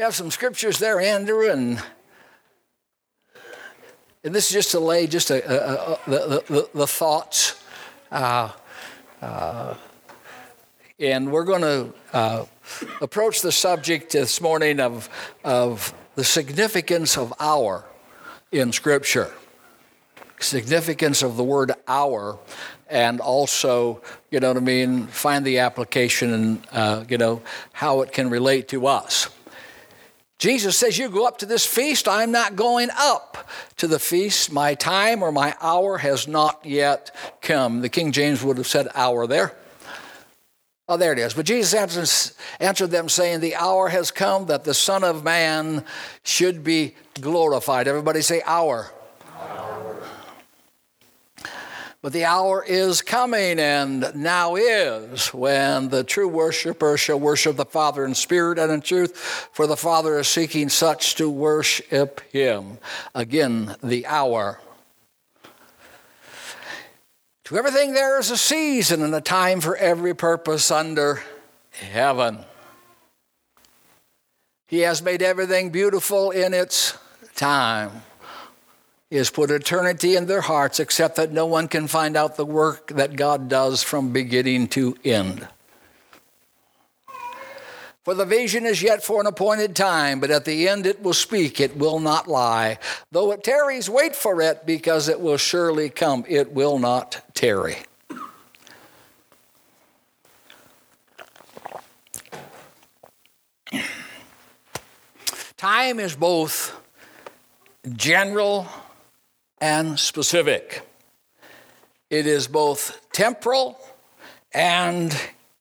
We have some scriptures there, Andrew, and and this is just to lay just a, a, a, the, the, the, thoughts. Uh, uh, and we're going to uh, approach the subject this morning of, of the significance of hour in Scripture. Significance of the word hour, and also, you know what I mean, find the application and, uh, you know, how it can relate to us. Jesus says, You go up to this feast, I'm not going up to the feast. My time or my hour has not yet come. The King James would have said hour there. Oh, there it is. But Jesus answers, answered them, saying, The hour has come that the Son of Man should be glorified. Everybody say, Hour. But the hour is coming and now is when the true worshiper shall worship the Father in spirit and in truth, for the Father is seeking such to worship him. Again, the hour. To everything there is a season and a time for every purpose under heaven. He has made everything beautiful in its time. Has put eternity in their hearts, except that no one can find out the work that God does from beginning to end. For the vision is yet for an appointed time, but at the end it will speak, it will not lie. Though it tarries, wait for it, because it will surely come. It will not tarry. Time is both general and specific. It is both temporal and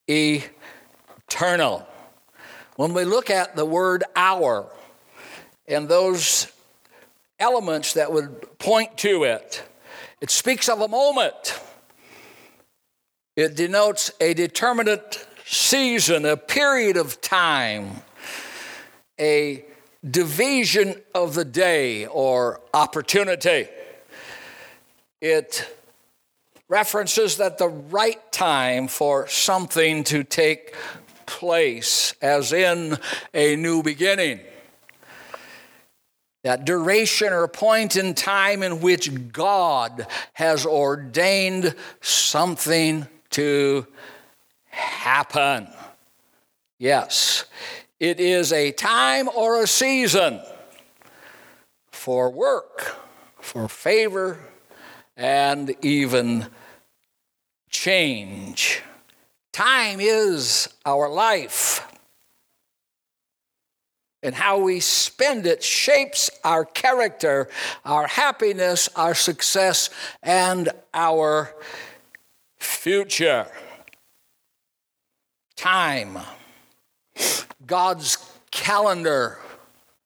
eternal. When we look at the word hour and those elements that would point to it, it speaks of a moment. It denotes a determinate season, a period of time, a division of the day or opportunity. It references that the right time for something to take place, as in a new beginning. That duration or point in time in which God has ordained something to happen. Yes, it is a time or a season for work, for favor, and even change. Time is our life. And how we spend it shapes our character, our happiness, our success, and our future. Time, God's calendar,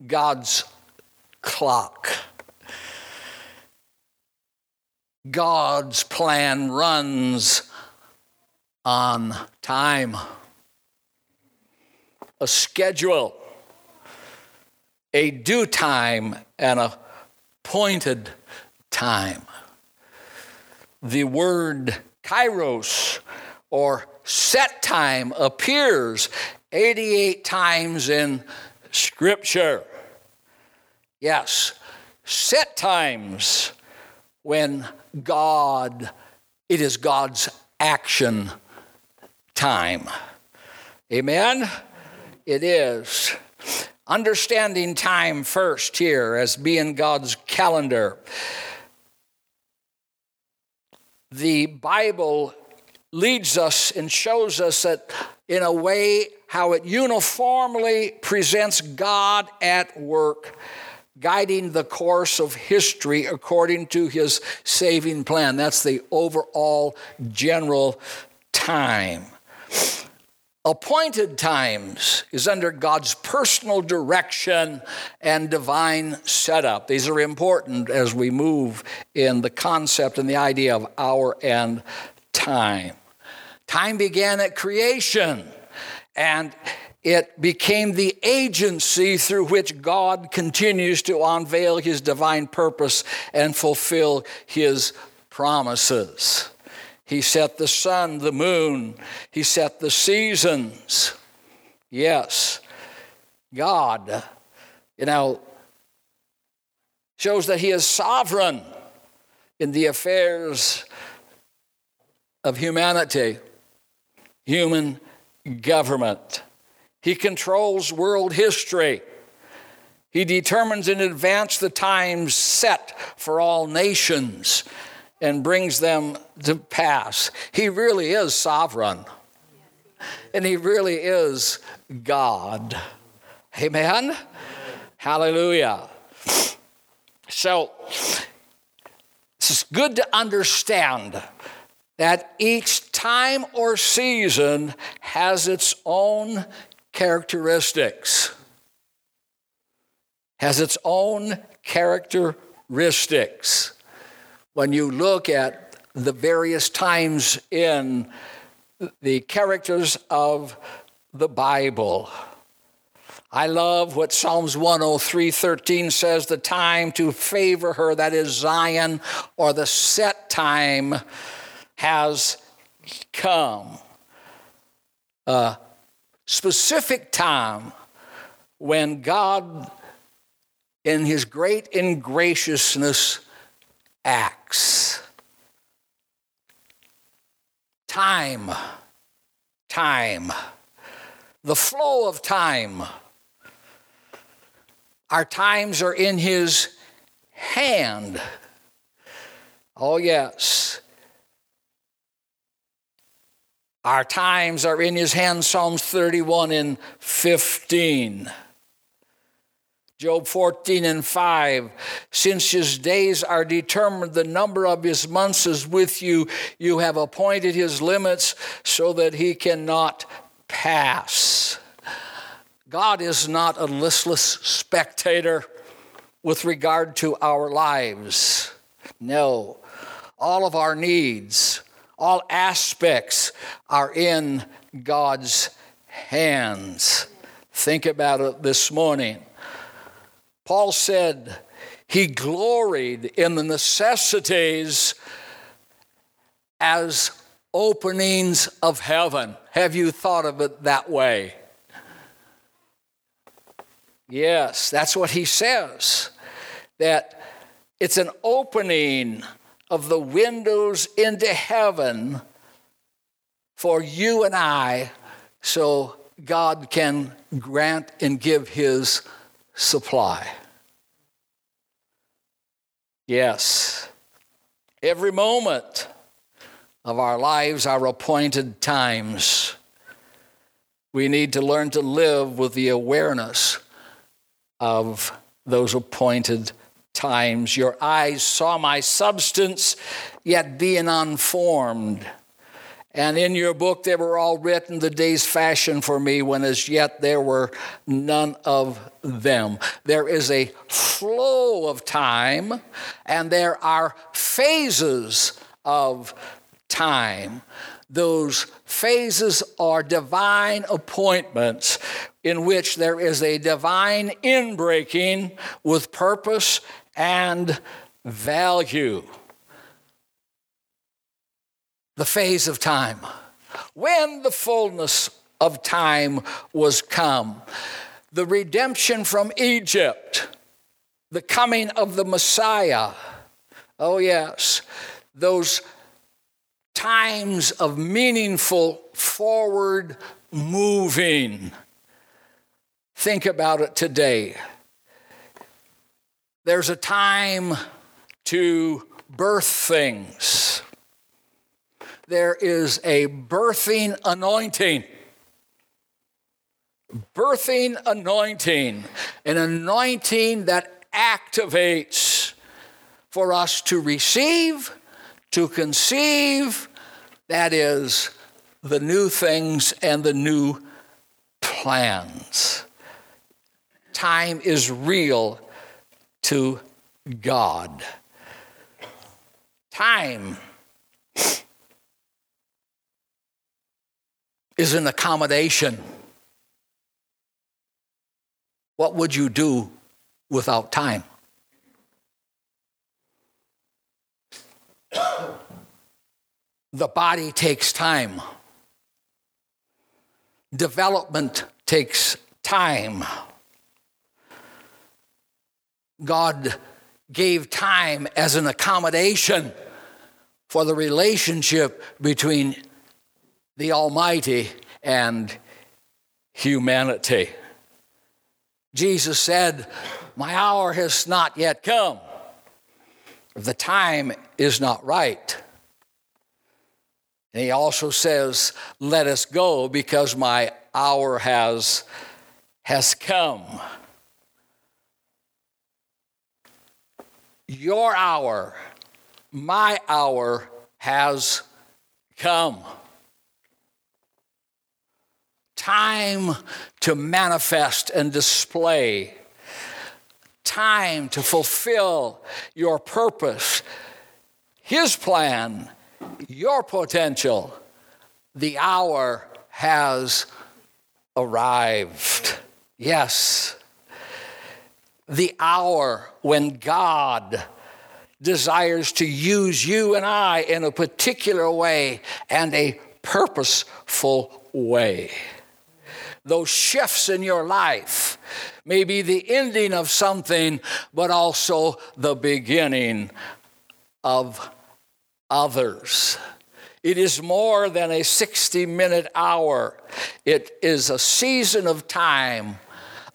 God's clock. God's plan runs on time, a schedule, a due time, and a pointed time. The word kairos or set time appears 88 times in Scripture. Yes, set times when God, it is God's action time. Amen? It is. Understanding time first here as being God's calendar. The Bible leads us and shows us that in a way how it uniformly presents God at work guiding the course of history according to his saving plan. That's the overall general time. Appointed times is under God's personal direction and divine setup. These are important as we move in the concept and the idea of hour and time. Time began at creation, and it became the agency through which God continues to unveil his divine purpose and fulfill his promises. He set the sun, the moon, he set the seasons. Yes. God, you know, shows that He is sovereign in the affairs of humanity, human government. He controls world history. He determines in advance the times set for all nations and brings them to pass. He really is sovereign. And he really is God. Amen? Hallelujah. So, it's good to understand that each time or season has its own characteristics. Has its own characteristics. When you look at the various times in the characters of the Bible, I love what Psalms 103:13 says the time to favor her that is Zion or the set time has come. A specific time when God in his great ingraciousness acts. Time, time, the flow of time our times are in His hand. Oh, yes. Our times are in His hands, Psalms 31 and 15. Job 14 and 5. Since his days are determined, the number of his months is with you. You have appointed his limits so that he cannot pass. God is not a listless spectator with regard to our lives. No. All of our needs, all aspects are in God's hands. Think about it this morning. Paul said he gloried in the necessities as openings of heaven. Have you thought of it that way? Yes, that's what he says. That it's an opening of the windows into heaven for you and I so God can grant and give his supply. Yes, every moment of our lives are appointed times. We need to learn to live with the awareness of those appointed times. Your eyes saw my substance, yet being unformed. And in your book they were all written the days fashioned for me, when as yet there were none of them. There is a flow of time, and there are phases of time. Those phases are divine appointments in which there is a divine inbreaking with purpose and value. The phase of time. When the fullness of time was come, the redemption from Egypt, the coming of the Messiah. Oh, yes, those times of meaningful forward moving Think about it today. There's a time to birth things. There is a birthing anointing. Birthing anointing, an anointing that activates for us to receive, to conceive, that is, the new things and the new plans time is real to God. Time is an accommodation. What would you do without time? the body takes time. Development takes time. God gave time as an accommodation for the relationship between the Almighty and humanity. Jesus said, My hour has not yet come. The time is not right. And he also says, Let us go because my hour has, has come. Your hour, my hour has come. Time to manifest and display, time to fulfill your purpose, His plan your potential, the hour has arrived. Yes, the hour when God desires to use you and I in a particular way and a purposeful way. Those shifts in your life may be the ending of something, but also the beginning of others. It is more than a 60 minute hour, it is a season of time,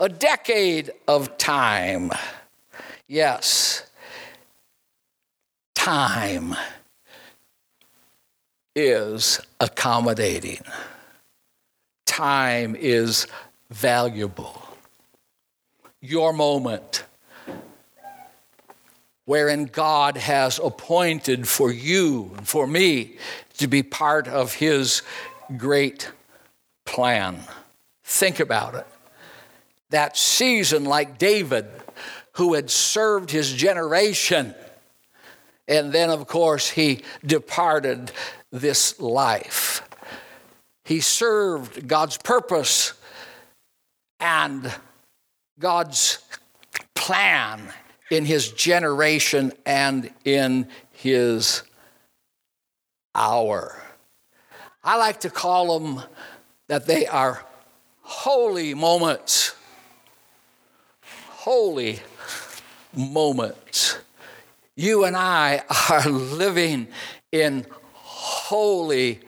a decade of time. Yes, time is accommodating, time is valuable. Your moment wherein God has appointed for you and for me to be part of His great plan. Think about it. That season, like David, who had served his generation, and then, of course, he departed this life. He served God's purpose and God's plan in his generation and in his hour. I like to call them that they are holy moments. Holy moments. You and I are living in holy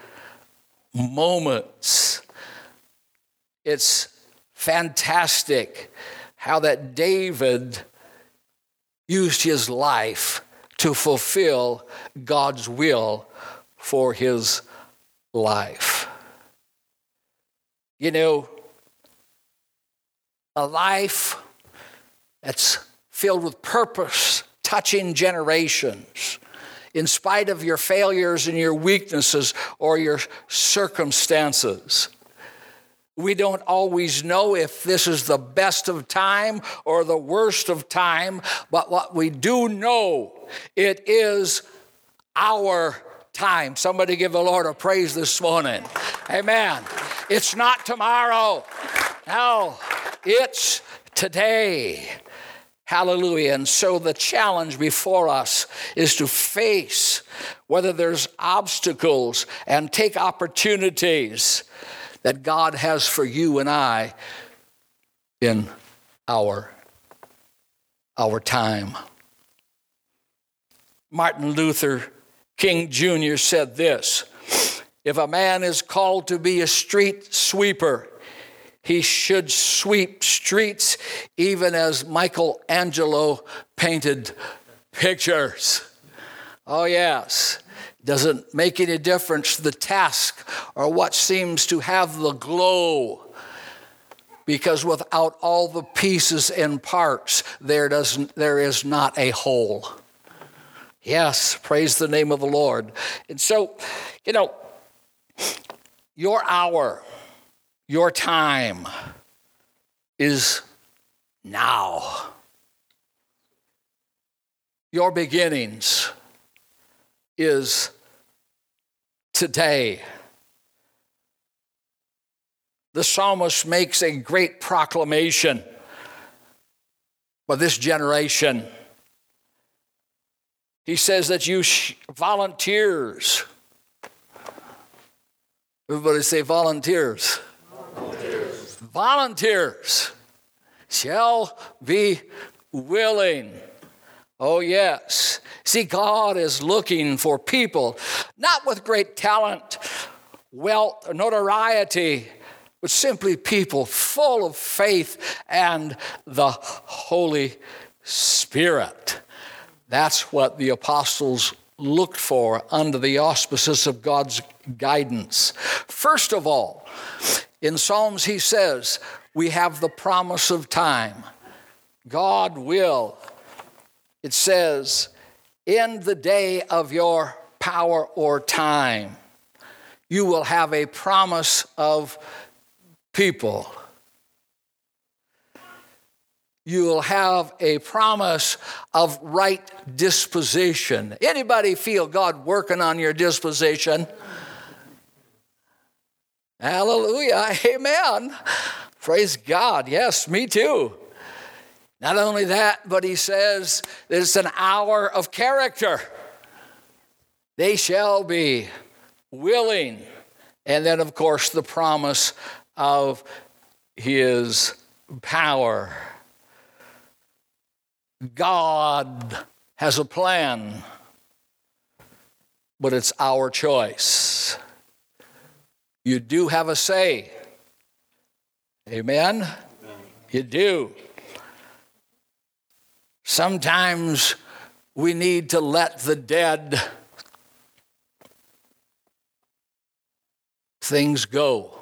moments. It's fantastic how that David used his life to fulfill God's will for his life. You know, a life that's filled with purpose, touching generations, in spite of your failures and your weaknesses or your circumstances. We don't always know if this is the best of time or the worst of time, but what we do know, it is our time. Somebody give the Lord a praise this morning. Amen. It's not tomorrow. No, it's today. Hallelujah. And so the challenge before us is to face whether there's obstacles and take opportunities that God has for you and I in our, our time. Martin Luther King Jr. said this If a man is called to be a street sweeper, he should sweep streets even as Michelangelo painted pictures. Oh, yes. Doesn't make any difference the task or what seems to have the glow because without all the pieces and parts there doesn't there is not a whole. Yes praise the name of the lord. And so you know your hour your time is now your beginnings is today. The psalmist makes a great proclamation for this generation. He says that you sh- volunteers, everybody say volunteers. Volunteers. Shall be willing. Oh, yes. See, God is looking for people, not with great talent, wealth, or notoriety, but simply people full of faith and the Holy Spirit. That's what the apostles looked for under the auspices of God's guidance. First of all, in Psalms, he says, we have the promise of time. God will, it says, in the day of your power or time, you will have a promise of people. You will have a promise of right disposition. Anybody feel God working on your disposition? Hallelujah. Amen. Praise God. Yes, me too. Not only that, but he says it's an hour of character. They shall be willing. And then, of course, the promise of his power. God has a plan, but it's our choice. You do have a say. Amen? Amen? You do. Sometimes we need to let the dead things go.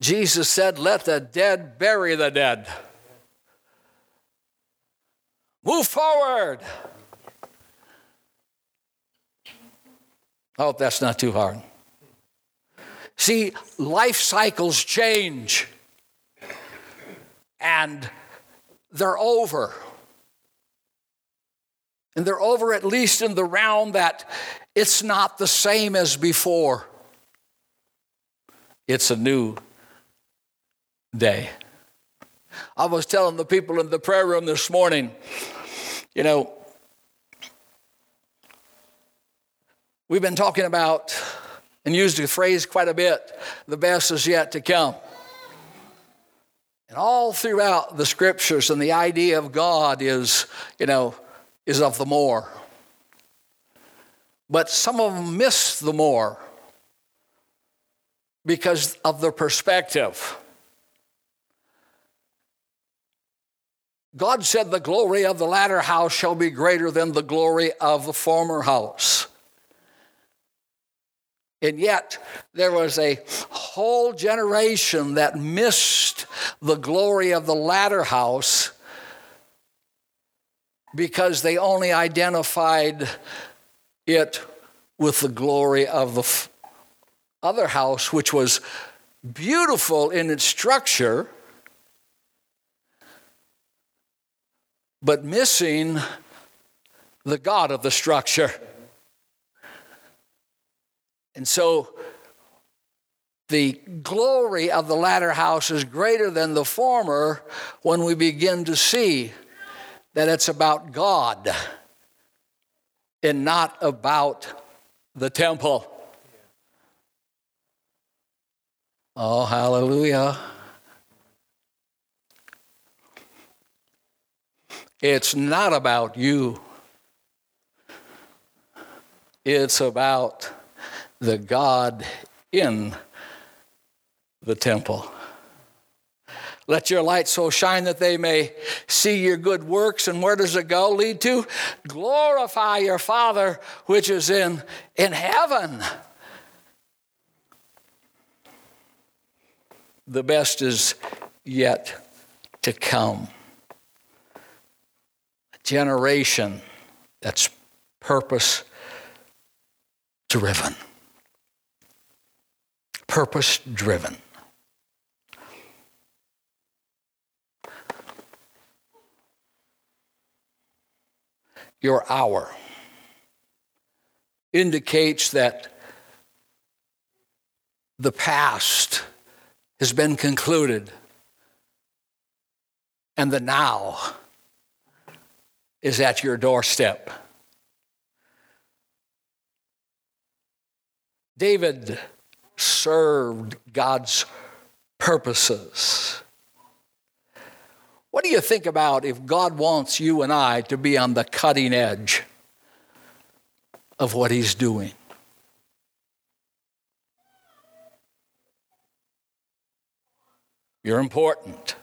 Jesus said, Let the dead bury the dead. Move forward. I hope that's not too hard. See, life cycles change and they're over. And they're over at least in the round that it's not the same as before. It's a new day. I was telling the people in the prayer room this morning, you know, we've been talking about and used the phrase quite a bit the best is yet to come. And all throughout the scriptures, and the idea of God is, you know, is of the more. But some of them miss the more because of the perspective. God said, The glory of the latter house shall be greater than the glory of the former house. And yet, there was a whole generation that missed the glory of the latter house because they only identified it with the glory of the other house, which was beautiful in its structure, but missing the God of the structure. And so the glory of the latter house is greater than the former when we begin to see that it's about God and not about the temple. Oh, hallelujah. It's not about you. It's about the God in the temple. Let your light so shine that they may see your good works. And where does it go? Lead to glorify your Father which is in, in heaven. The best is yet to come. A generation that's purpose driven. Purpose driven. your hour indicates that the past has been concluded and the now is at your doorstep. David served God's purposes What do you think about if God wants you and I to be on the cutting edge of what He's doing? You're important.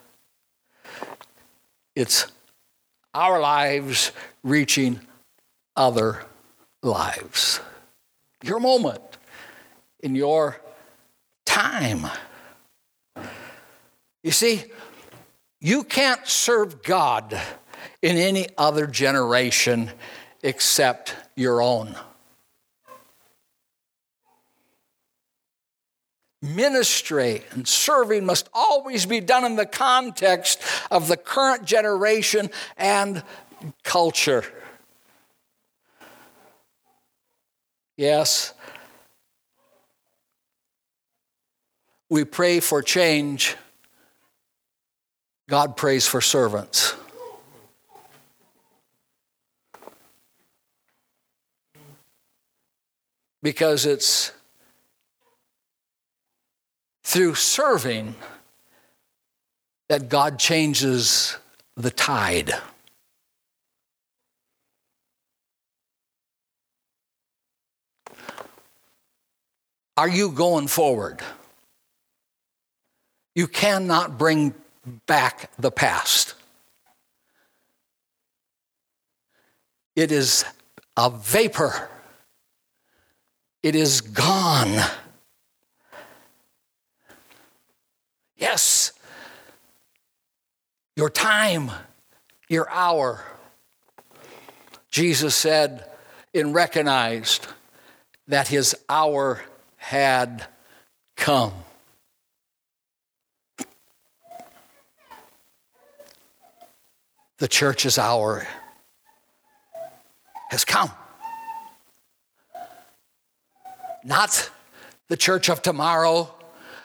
It's our lives reaching other lives. Your moment in your time. You see, you can't serve God in any other generation except your own. Ministry and serving must always be done in the context of the current generation and culture. Yes, we pray for change, God prays for servants. Because it's through serving that God changes the tide. Are you going forward? You cannot bring back the past. It is a vapor, it is gone. Yes, your time, your hour. Jesus said and recognized that his hour had come. The church's hour has come. Not the church of tomorrow,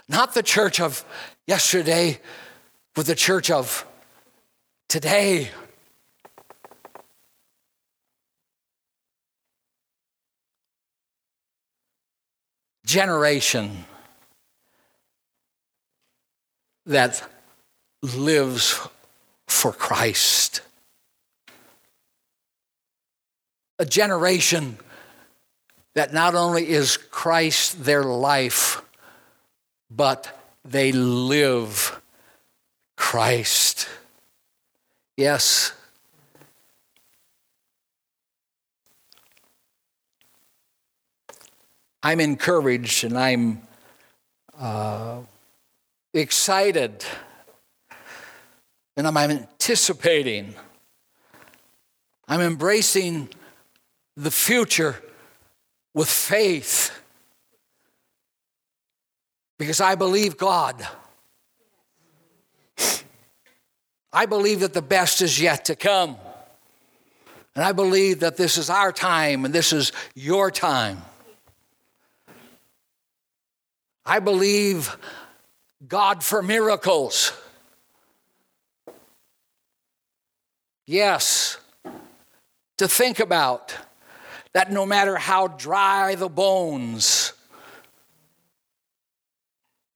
not the church of yesterday, but the church of today. Generation that lives for Christ. A generation that not only is Christ their life, but they live Christ. Yes. I'm encouraged and I'm uh, excited and I'm anticipating. I'm embracing the future with faith because I believe God. I believe that the best is yet to come. And I believe that this is our time and this is your time. I believe God for miracles. Yes, to think about that no matter how dry the bones,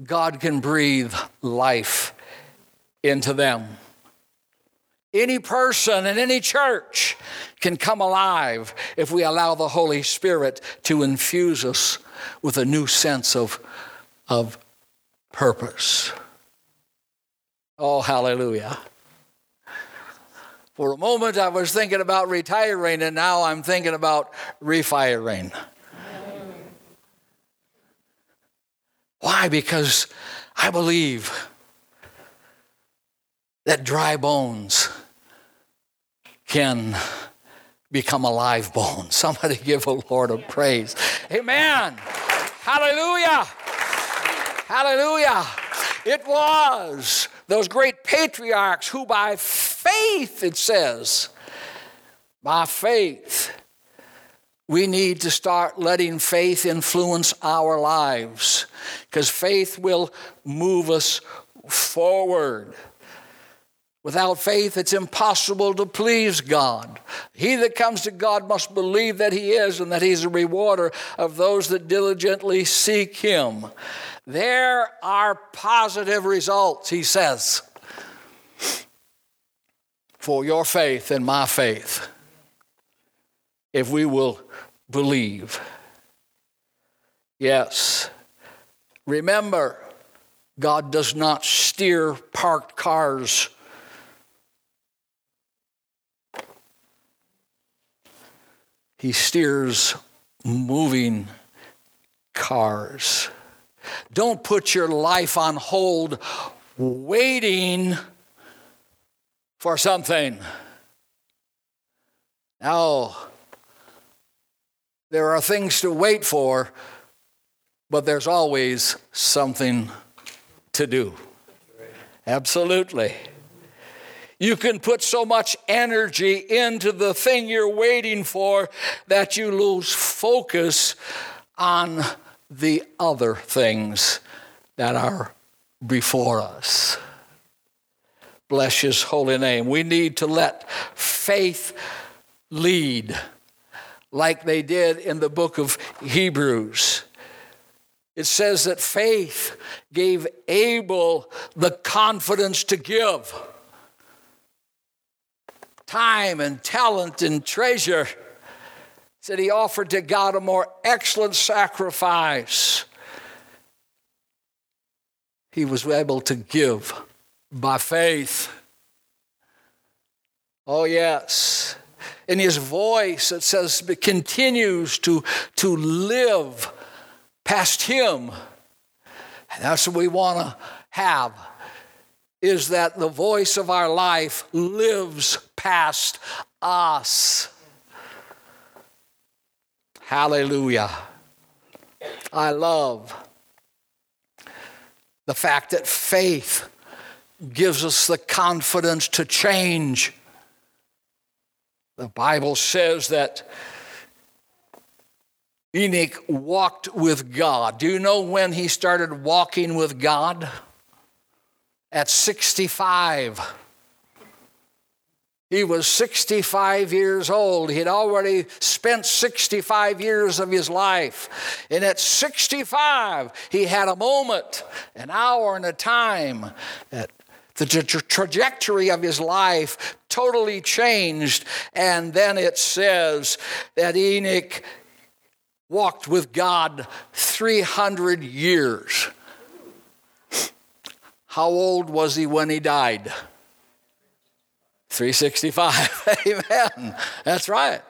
God can breathe life into them. Any person in any church can come alive if we allow the Holy Spirit to infuse us with a new sense of, of purpose. Oh, hallelujah. For a moment, I was thinking about retiring, and now I'm thinking about refiring. Why? Because I believe that dry bones can become alive bones. Somebody give a Lord a praise. Amen. Hallelujah. Hallelujah. It was those great patriarchs who, by faith, it says, by faith, we need to start letting faith influence our lives because faith will move us forward. Without faith, it's impossible to please God. He that comes to God must believe that He is and that He's a rewarder of those that diligently seek Him. There are positive results, He says. For your faith and my faith if we will believe. Yes. Remember, God does not steer parked cars. He steers moving cars. Don't put your life on hold waiting for something. Now, there are things to wait for, but there's always something to do. Absolutely. You can put so much energy into the thing you're waiting for that you lose focus on the other things that are before us. Bless his holy name. We need to let faith lead like they did in the book of Hebrews. It says that faith gave Abel the confidence to give time and talent and treasure. Said he offered to God a more excellent sacrifice. He was able to give by faith. Oh, yes. In his voice, it says, continues to, to live past him. And that's what we want to have is that the voice of our life lives past us. Hallelujah. I love the fact that faith gives us the confidence to change. The Bible says that Enoch walked with God. Do you know when he started walking with God? At 65. He was 65 years old. He'd already spent 65 years of his life. And at 65, he had a moment, an hour, and a time that the tra- trajectory of his life totally changed. And then it says that Enoch walked with God 300 years. How old was he when he died? 365. Amen. That's right.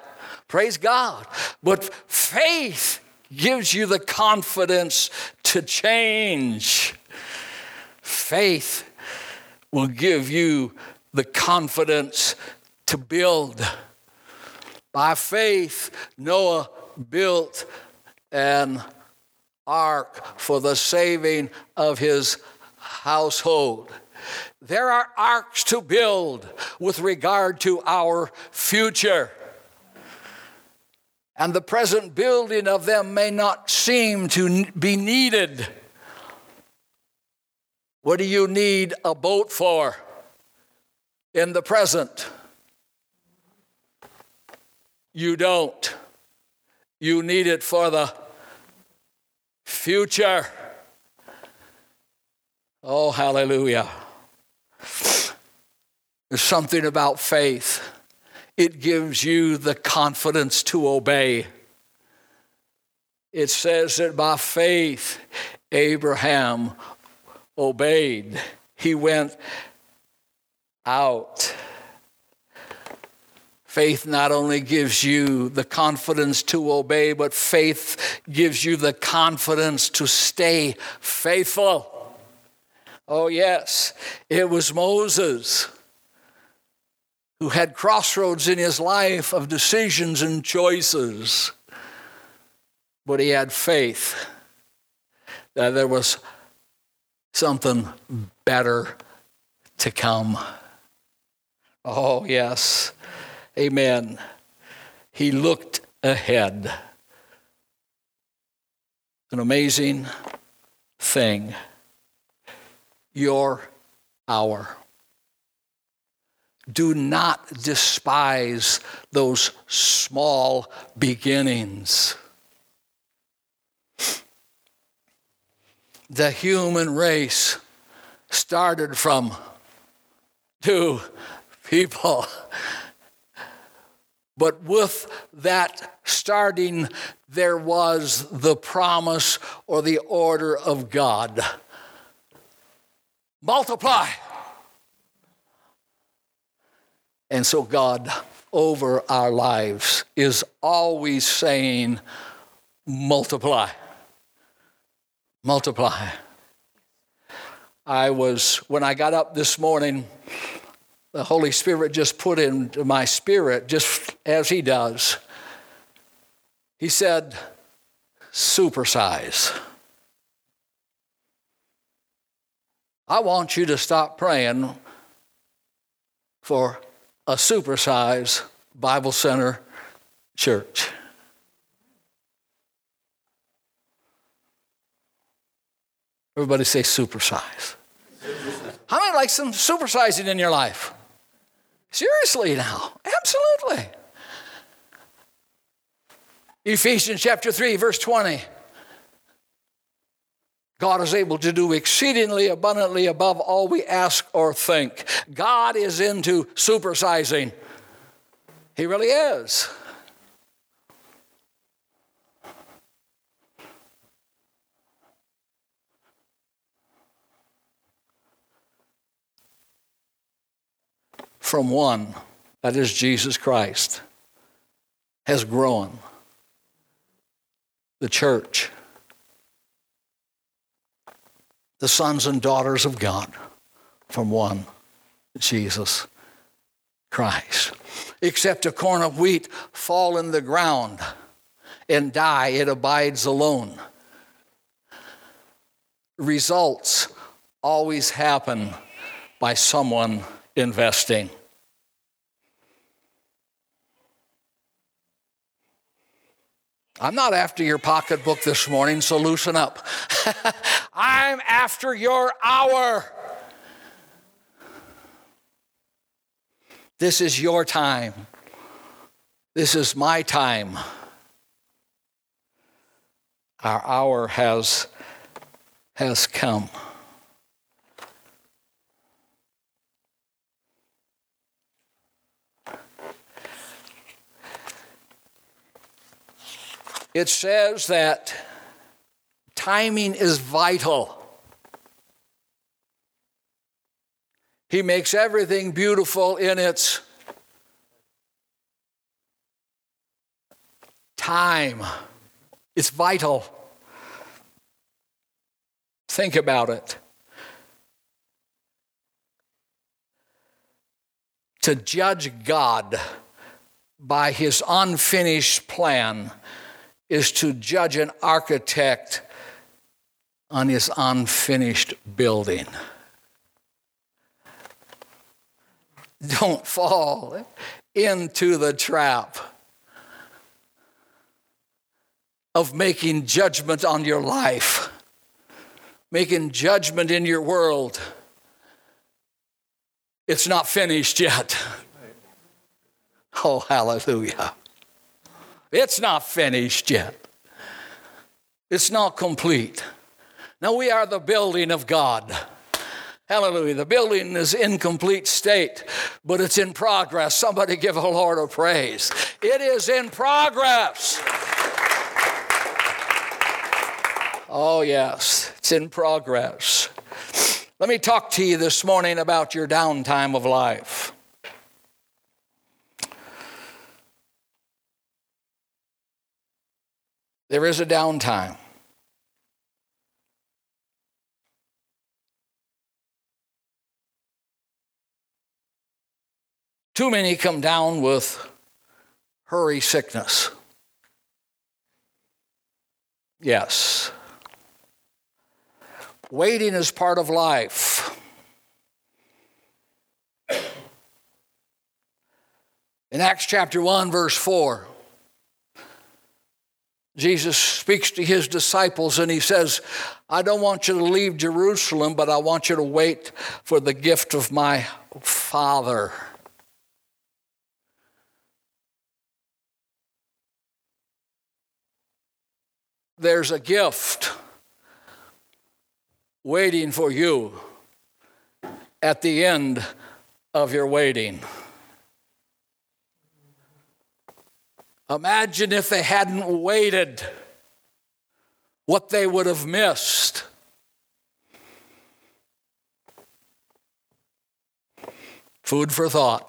Praise God. But faith gives you the confidence to change. Faith will give you the confidence to build. By faith, Noah built an ark for the saving of his household. There are arks to build with regard to our future. And the present building of them may not seem to be needed. What do you need a boat for in the present? You don't. You need it for the future. Oh, hallelujah. There's something about faith. It gives you the confidence to obey. It says that by faith, Abraham obeyed. He went out. Faith not only gives you the confidence to obey, but faith gives you the confidence to stay faithful. Oh, yes, it was Moses who had crossroads in his life of decisions and choices, but he had faith that there was something better to come. Oh, yes. Amen. He looked ahead. An amazing thing. Your hour. Do not despise those small beginnings. The human race started from two people. But with that starting, there was the promise or the order of God multiply. And so, God, over our lives, is always saying, multiply. Multiply. I was, when I got up this morning, the Holy Spirit just put into my spirit, just as He does. He said, supersize. I want you to stop praying for a supersize Bible Center church. Everybody say supersize. How many like some supersizing in your life? Seriously now, absolutely. Ephesians chapter 3, verse 20. God is able to do exceedingly abundantly above all we ask or think. God is into supersizing. He really is. From one, that is Jesus Christ, has grown the church the sons and daughters of God from one Jesus Christ. Except a corn of wheat fall in the ground and die, it abides alone. Results always happen by someone investing. I'm not after your pocketbook this morning, so loosen up. I'm after your hour. This is your time. This is my time. Our hour has, has come. It says that timing is vital. He makes everything beautiful in its time. It's vital. Think about it. To judge God by his unfinished plan is to judge an architect on his unfinished building. Don't fall into the trap of making judgment on your life, making judgment in your world. It's not finished yet. Oh, hallelujah. It's not finished yet. It's not complete. Now we are the building of God. Hallelujah. The building is in complete state, but it's in progress. Somebody give a Lord a praise. It is in progress. Oh, yes, it's in progress. Let me talk to you this morning about your downtime of life. There is a downtime. Too many come down with hurry sickness. Yes. Waiting is part of life. In Acts chapter 1, verse 4, Jesus speaks to his disciples and he says, I don't want you to leave Jerusalem, but I want you to wait for the gift of my Father. There's a gift waiting for you at the end of your waiting. Imagine if they hadn't waited, what they would have missed. Food for thought.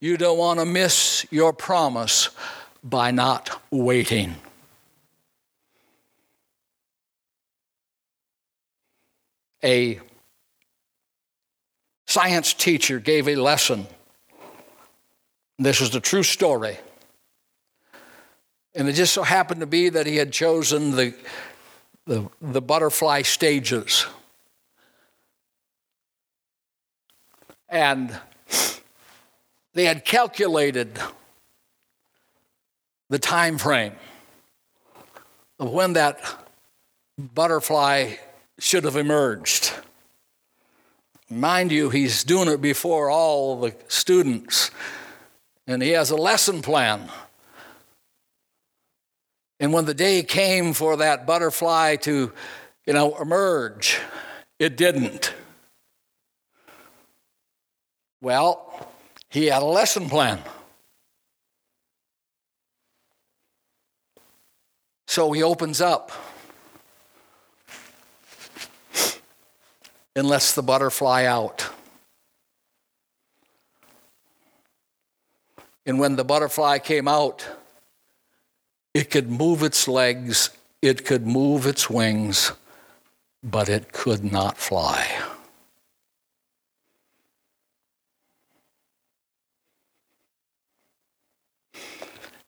You don't want to miss your promise by not waiting. A science teacher gave a lesson. This is the true story. And it just so happened to be that he had chosen the, the, the butterfly stages. And they had calculated the time frame of when that butterfly should have emerged. Mind you, he's doing it before all the students, and he has a lesson plan. And when the day came for that butterfly to, you know, emerge, it didn't. Well, he had a lesson plan. So he opens up and lets the butterfly out. And when the butterfly came out, it could move its legs, it could move its wings, but it could not fly.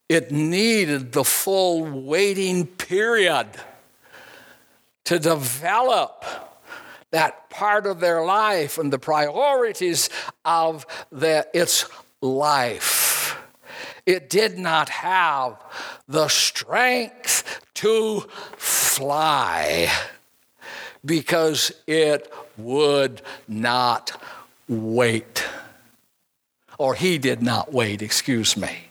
It needed the full waiting period to develop that part of their life and the priorities of the, its life. It did not have the strength to fly because it would not wait. Or he did not wait, excuse me.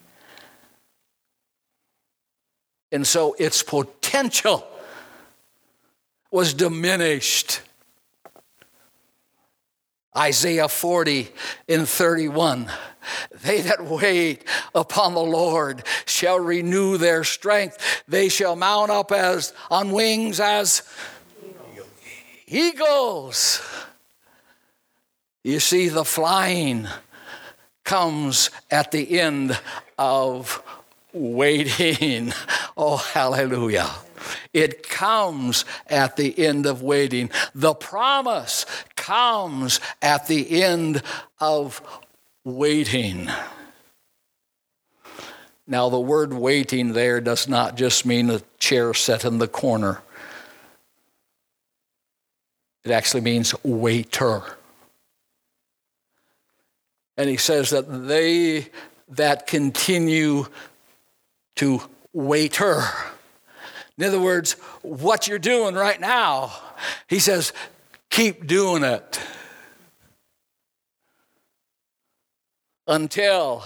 And so its potential was diminished. Isaiah 40 in 31. They that wait upon the Lord shall renew their strength. They shall mount up as on wings as eagles. You see, the flying comes at the end of waiting. Oh, hallelujah. It comes at the end of waiting. The promise comes at the end of waiting. Now, the word waiting there does not just mean a chair set in the corner, it actually means waiter. And he says that they that continue to waiter. In other words, what you're doing right now, he says, keep doing it until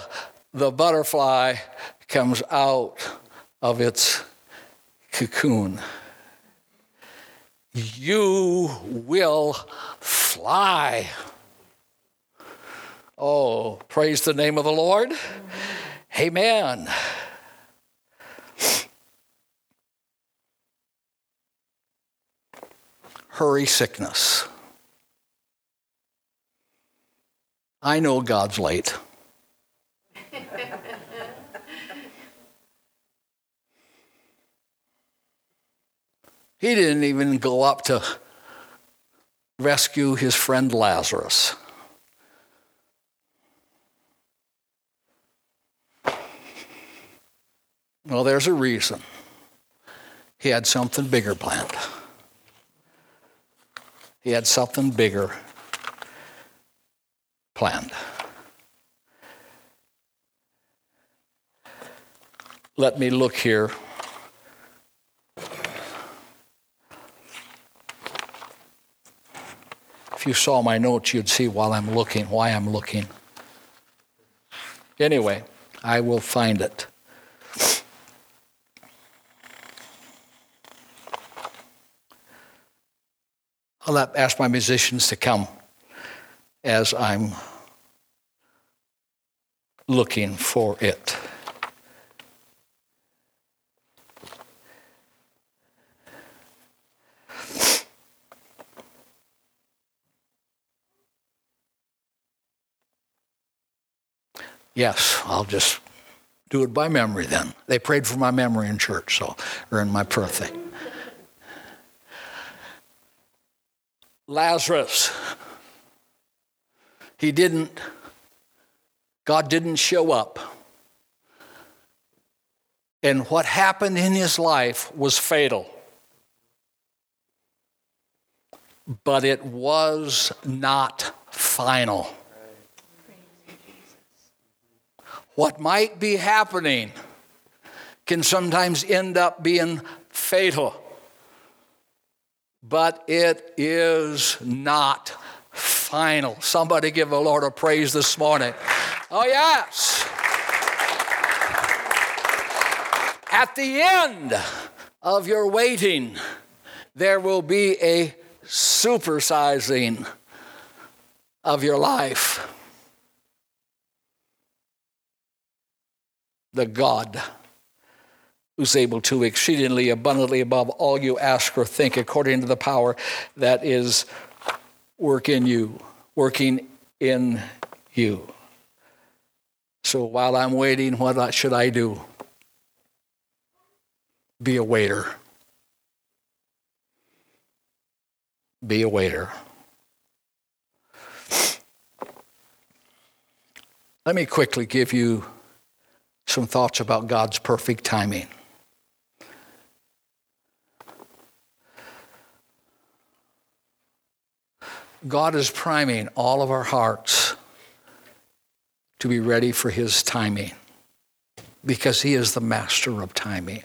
the butterfly comes out of its cocoon. You will fly. Oh, praise the name of the Lord. Amen. Hurry sickness. I know God's late. he didn't even go up to rescue his friend Lazarus. Well, there's a reason. He had something bigger planned. He had something bigger planned. Let me look here. If you saw my notes, you'd see while I'm looking, why I'm looking. Anyway, I will find it. I'll ask my musicians to come as I'm looking for it. Yes, I'll just do it by memory then. They prayed for my memory in church, so, or in my birthday. Lazarus, he didn't, God didn't show up. And what happened in his life was fatal. But it was not final. what might be happening can sometimes end up being fatal. But it is not final. Somebody give the Lord a praise this morning. Oh, yes. At the end of your waiting, there will be a supersizing of your life. the God who's able to exceedingly abundantly above all you ask or think according to the power that is work in you, working in you. So while I'm waiting, what should I do? Be a waiter. Be a waiter. Let me quickly give you some thoughts about God's perfect timing. God is priming all of our hearts to be ready for His timing because He is the master of timing.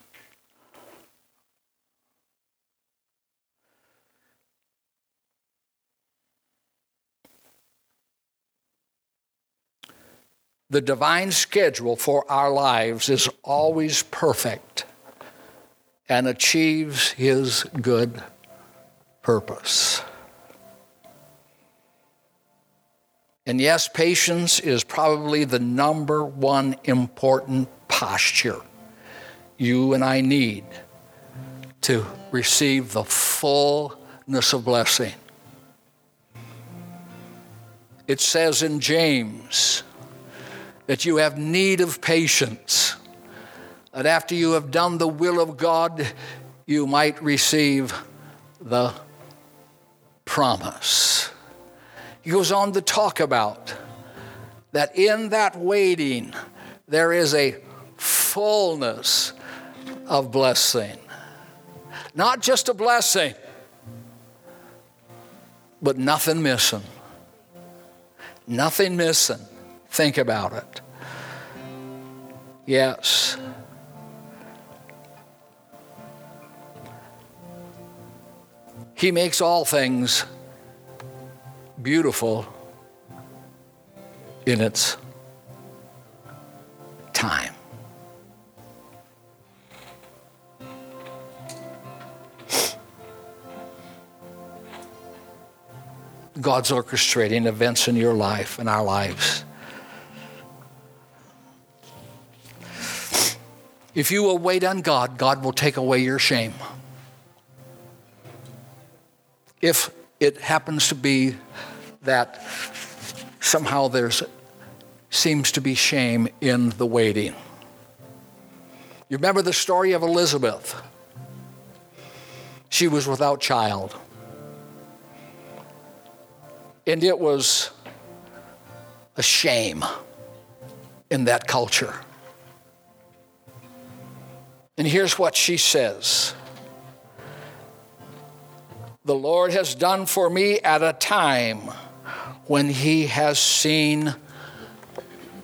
the divine schedule for our lives is always perfect and achieves his good purpose. And yes, patience is probably the number one important posture you and I need to receive the fullness of blessing. It says in James, that you have need of patience, that after you have done the will of God, you might receive the promise. He goes on to talk about that in that waiting, there is a fullness of blessing. Not just a blessing, but nothing missing. Nothing missing. Think about it. Yes. He makes all things beautiful in its time. God's orchestrating events in your life and our lives. If you will wait on God, God will take away your shame. If it happens to be that somehow there's seems to be shame in the waiting. You remember the story of Elizabeth? She was without child. And it was a shame in that culture. And here's what she says The Lord has done for me at a time when He has seen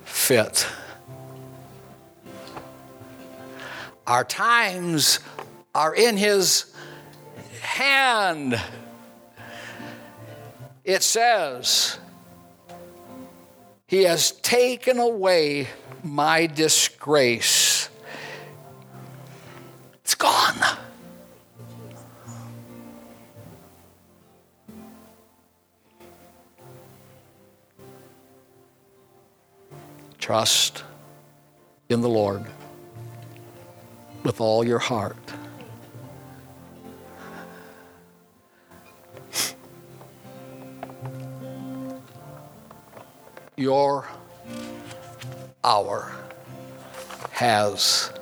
fit. Our times are in His hand. It says, He has taken away my disgrace it's gone. Trust in the Lord with all your heart. Your hour has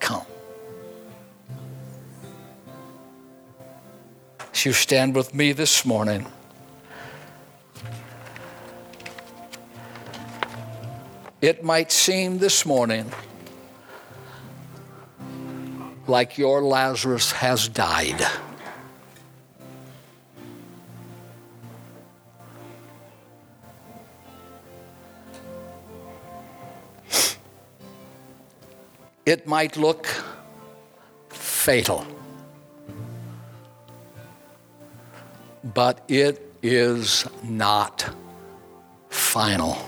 come. As you stand with me this morning, it might seem this morning like your Lazarus has died. It might look fatal, but it is not final.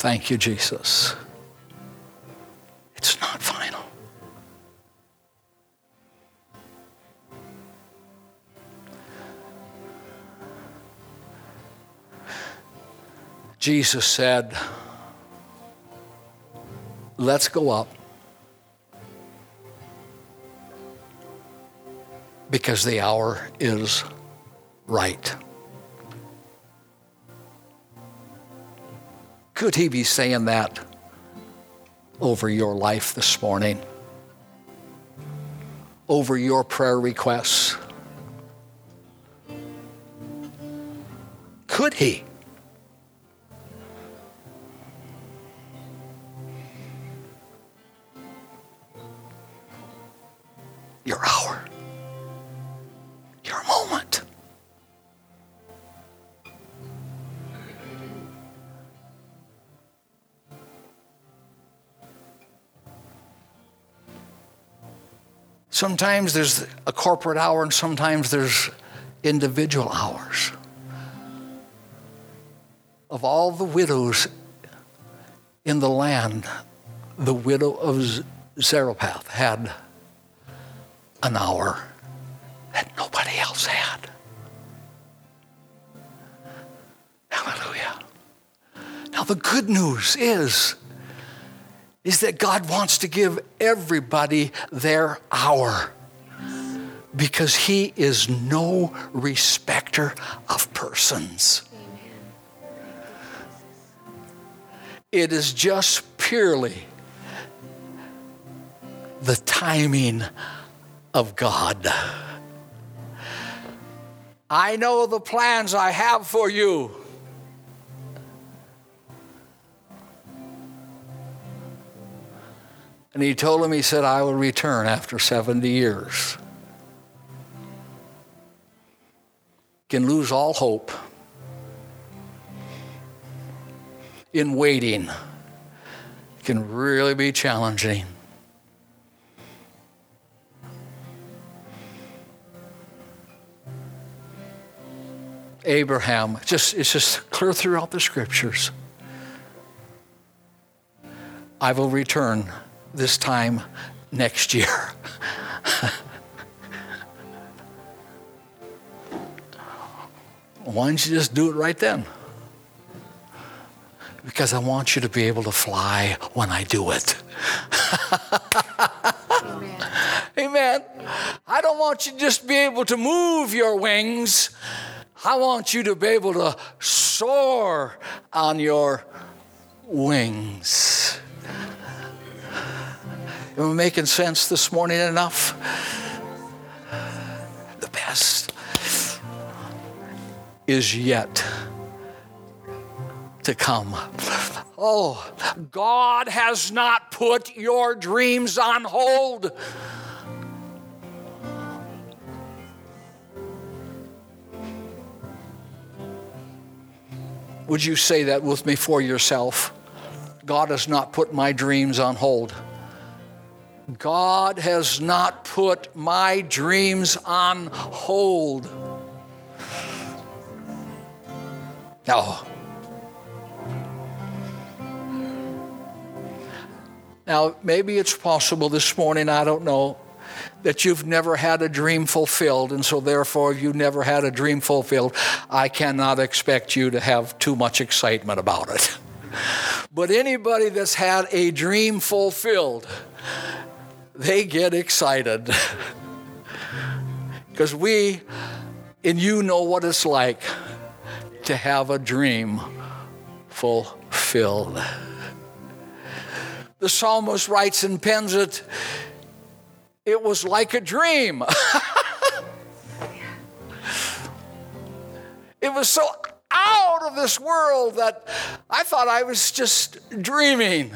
Thank you, Jesus. It's not final. Jesus said, Let's go up. Because the hour is right. Could he be saying that over your life this morning? Over your prayer requests? Could he? Sometimes there's a corporate hour, and sometimes there's individual hours. Of all the widows in the land, the widow of Zarephath had an hour that nobody else had. Hallelujah. Now, the good news is is that God wants to give everybody their hour because He is no respecter of persons. It is just purely the timing of God. I know the plans I have for you And he told him, he said, I will return after 70 years. Can lose all hope in waiting. Can really be challenging. Abraham, just it's just clear throughout the scriptures. I will return this time next year. Why don't you just do it right then? Because I want you to be able to fly when I do it. Amen. Amen. I don't want you to just be able to move your wings. I want you to be able to soar on your wings. Am I making sense this morning enough? The best is yet to come. Oh, God has not put your dreams on hold. Would you say that with me for yourself? God has not put my dreams on hold. God has not put my dreams on hold. Now, now maybe it's possible this morning, I don't know, that you've never had a dream fulfilled, and so therefore, you never had a dream fulfilled, I cannot expect you to have too much excitement about it. But anybody that's had a dream fulfilled, they get excited. Because we and you know what it's like to have a dream fulfilled. The psalmist writes and pens it, it was like a dream. it was so out of this world that I thought I was just dreaming.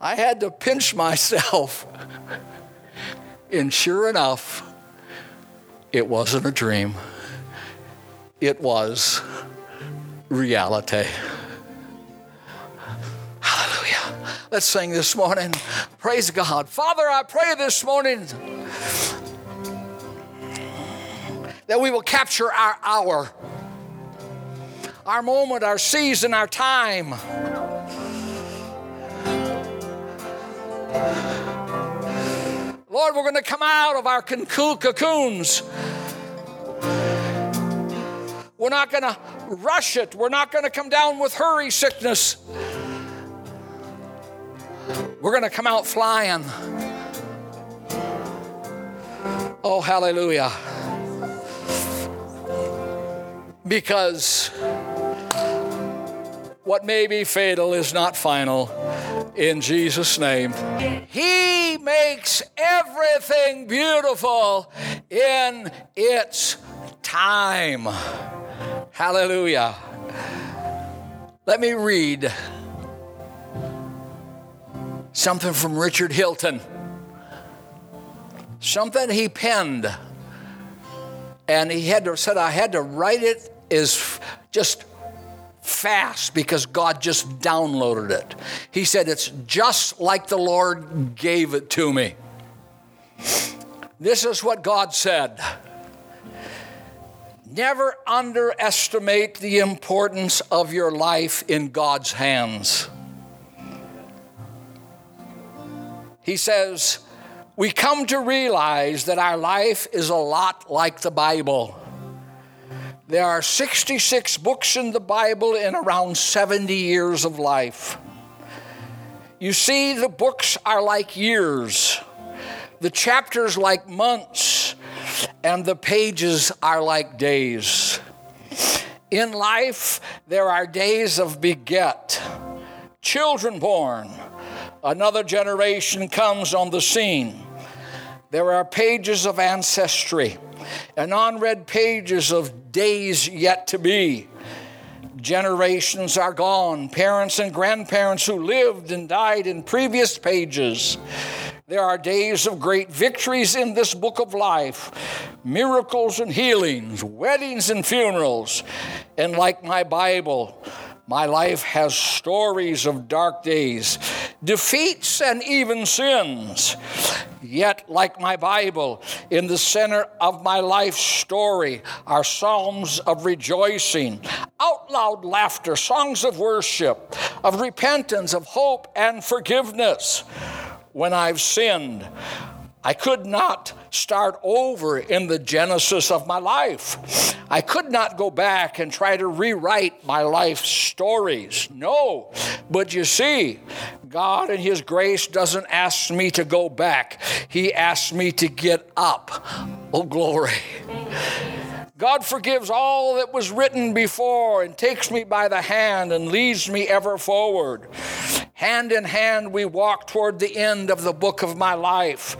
I had to pinch myself. And sure enough, it wasn't a dream, it was reality. Hallelujah. Let's sing this morning. Praise God. Father, I pray this morning that we will capture our hour, our moment, our season, our time. Lord, we're going to come out of our cocoons. We're not going to rush it. We're not going to come down with hurry sickness. We're going to come out flying. Oh, hallelujah. Because what may be fatal is not final in Jesus' name. He makes everything beautiful in its time. Hallelujah. Let me read something from Richard Hilton, something he penned. And he had to said, I had to write it as just fast because God just downloaded it. He said, It's just like the Lord gave it to me. This is what God said. Never underestimate the importance of your life in God's hands. He says, We come to realize that our life is a lot like the Bible. There are 66 books in the Bible in around 70 years of life. You see, the books are like years, the chapters like months, and the pages are like days. In life, there are days of beget, children born, another generation comes on the scene. There are pages of ancestry and unread pages of days yet to be. Generations are gone, parents and grandparents who lived and died in previous pages. There are days of great victories in this book of life, miracles and healings, weddings and funerals. And like my Bible, my life has stories of dark days, defeats, and even sins. Yet, like my Bible, in the center of my life story are psalms of rejoicing, out loud laughter, songs of worship, of repentance, of hope, and forgiveness. When I've sinned, I could not start over in the genesis of my life. I could not go back and try to rewrite my life stories. No. But you see, God in His grace doesn't ask me to go back, He asks me to get up. Oh, glory. God forgives all that was written before and takes me by the hand and leads me ever forward. Hand in hand, we walk toward the end of the book of my life.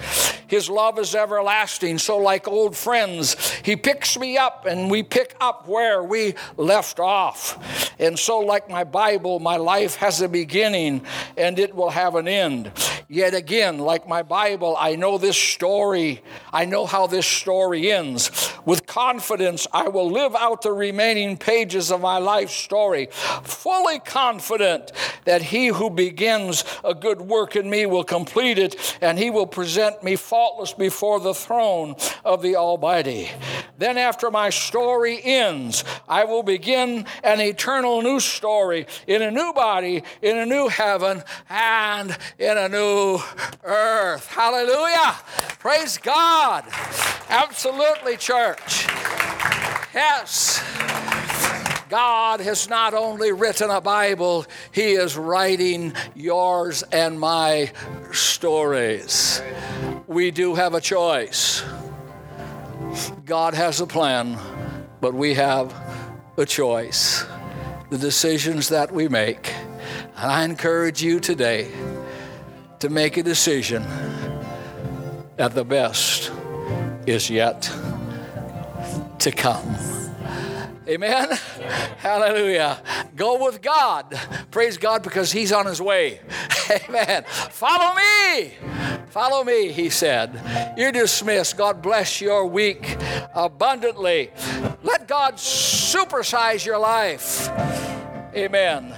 His love is everlasting. So, like old friends, He picks me up and we pick up where we left off. And so, like my Bible, my life has a beginning and it will have an end. Yet again, like my Bible, I know this story. I know how this story ends. With confidence, I will live out the remaining pages of my life story, fully confident that He who begins a good work in me will complete it and He will present me faultless before the throne of the Almighty. Then, after my story ends, I will begin an eternal new story in a new body, in a new heaven, and in a new earth. Hallelujah! Praise God! Absolutely, church. Yes. God has not only written a Bible, He is writing yours and my stories. We do have a choice. God has a plan, but we have a choice. The decisions that we make. And I encourage you today to make a decision that the best is yet to come. Amen. Hallelujah. Go with God. Praise God because He's on His way. Amen. Follow me. Follow me, He said. You're dismissed. God bless your week abundantly. Let God supersize your life. Amen.